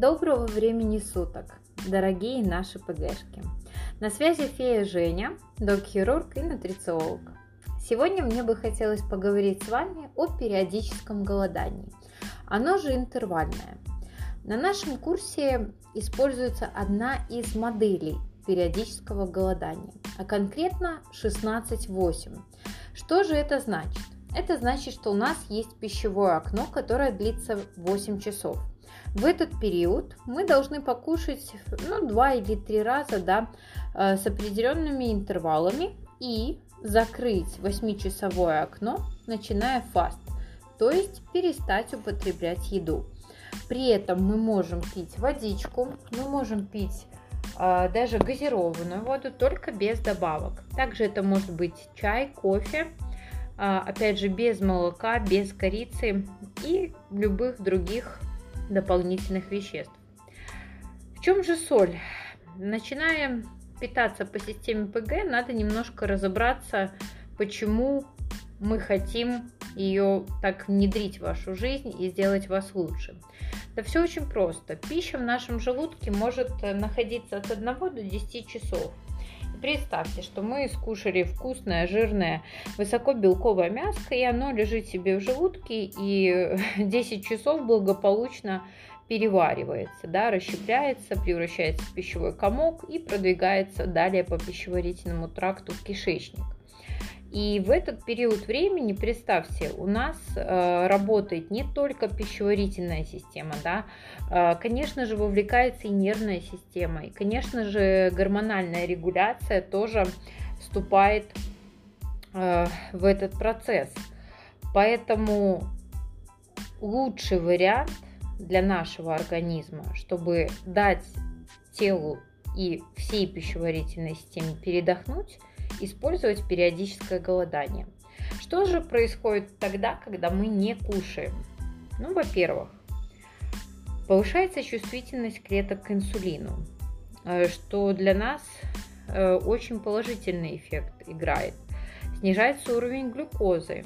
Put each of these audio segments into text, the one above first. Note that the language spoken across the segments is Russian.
Доброго времени суток, дорогие наши ПГшки. На связи фея Женя, док-хирург и нутрициолог. Сегодня мне бы хотелось поговорить с вами о периодическом голодании. Оно же интервальное. На нашем курсе используется одна из моделей периодического голодания, а конкретно 16-8. Что же это значит? Это значит, что у нас есть пищевое окно, которое длится 8 часов. В этот период мы должны покушать ну, 2 или 3 раза да, э, с определенными интервалами и закрыть 8-часовое окно, начиная фаст, то есть перестать употреблять еду. При этом мы можем пить водичку, мы можем пить э, даже газированную воду, только без добавок. Также это может быть чай, кофе, а, опять же, без молока, без корицы и любых других дополнительных веществ. В чем же соль? Начиная питаться по системе ПГ, надо немножко разобраться, почему мы хотим ее так внедрить в вашу жизнь и сделать вас лучше. Да все очень просто. Пища в нашем желудке может находиться от 1 до 10 часов. Представьте, что мы скушали вкусное, жирное, высокобелковое мясо, и оно лежит себе в желудке и 10 часов благополучно переваривается, да, расщепляется, превращается в пищевой комок и продвигается далее по пищеварительному тракту в кишечник. И в этот период времени, представьте, у нас э, работает не только пищеварительная система, да, э, конечно же, вовлекается и нервная система, и, конечно же, гормональная регуляция тоже вступает э, в этот процесс. Поэтому лучший вариант для нашего организма, чтобы дать телу и всей пищеварительной системе передохнуть, использовать периодическое голодание. Что же происходит тогда, когда мы не кушаем? Ну, во-первых, повышается чувствительность клеток к инсулину, э, что для нас э, очень положительный эффект играет. Снижается уровень глюкозы,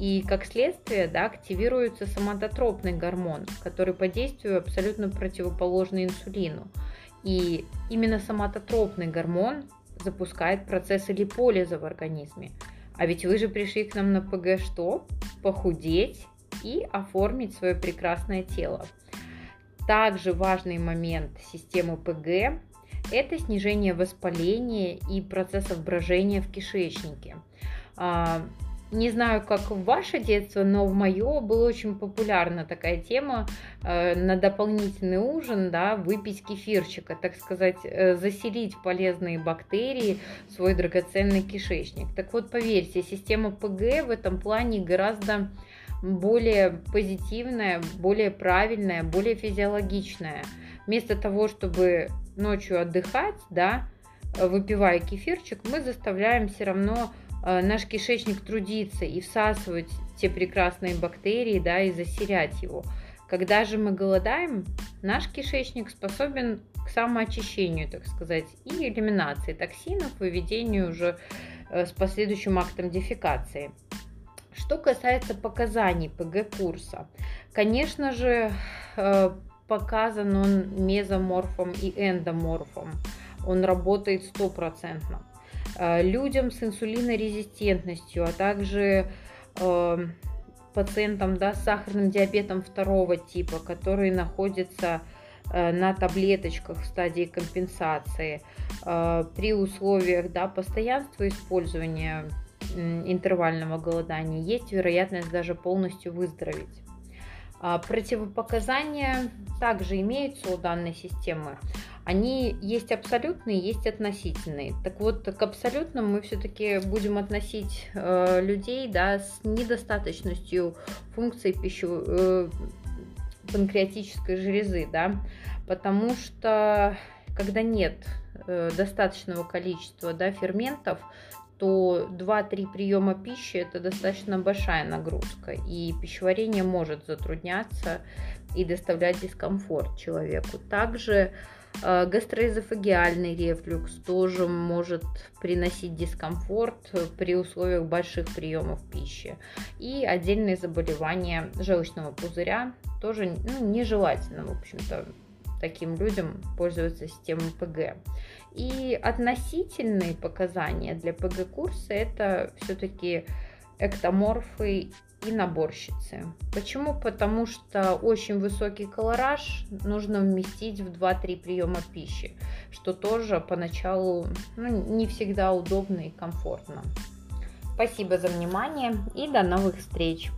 и как следствие да, активируется соматотропный гормон, который по действию абсолютно противоположный инсулину. И именно соматотропный гормон запускает процессы липолиза в организме. А ведь вы же пришли к нам на ПГ что? Похудеть и оформить свое прекрасное тело. Также важный момент системы ПГ – это снижение воспаления и процессов брожения в кишечнике. Не знаю, как в ваше детство, но в мое была очень популярна такая тема э, на дополнительный ужин, да, выпить кефирчика, так сказать, э, заселить полезные бактерии в свой драгоценный кишечник. Так вот, поверьте, система ПГ в этом плане гораздо более позитивная, более правильная, более физиологичная. Вместо того, чтобы ночью отдыхать, да, выпивая кефирчик, мы заставляем все равно наш кишечник трудиться и всасывать те прекрасные бактерии, да, и заселять его. Когда же мы голодаем, наш кишечник способен к самоочищению, так сказать, и элиминации токсинов, выведению уже э, с последующим актом дефекации. Что касается показаний ПГ-курса, конечно же, э, показан он мезоморфом и эндоморфом. Он работает стопроцентно. Э, людям с инсулинорезистентностью, а также э, пациентам да, с сахарным диабетом второго типа, которые находятся э, на таблеточках в стадии компенсации при условиях да, постоянства использования интервального голодания есть вероятность даже полностью выздороветь. А противопоказания также имеются у данной системы они есть абсолютные, есть относительные. Так вот, к абсолютным мы все-таки будем относить э, людей да, с недостаточностью функций пищевой, э, панкреатической железы, да, потому что когда нет э, достаточного количества да, ферментов, то 2-3 приема пищи это достаточно большая нагрузка, и пищеварение может затрудняться и доставлять дискомфорт человеку. Также гастроэзофагиальный рефлюкс тоже может приносить дискомфорт при условиях больших приемов пищи. И отдельные заболевания желчного пузыря тоже ну, нежелательно, в общем-то, таким людям пользоваться системой ПГ. И относительные показания для ПГ-курса это все-таки эктоморфы и наборщицы. Почему? Потому что очень высокий колораж нужно вместить в 2-3 приема пищи, что тоже поначалу ну, не всегда удобно и комфортно. Спасибо за внимание и до новых встреч!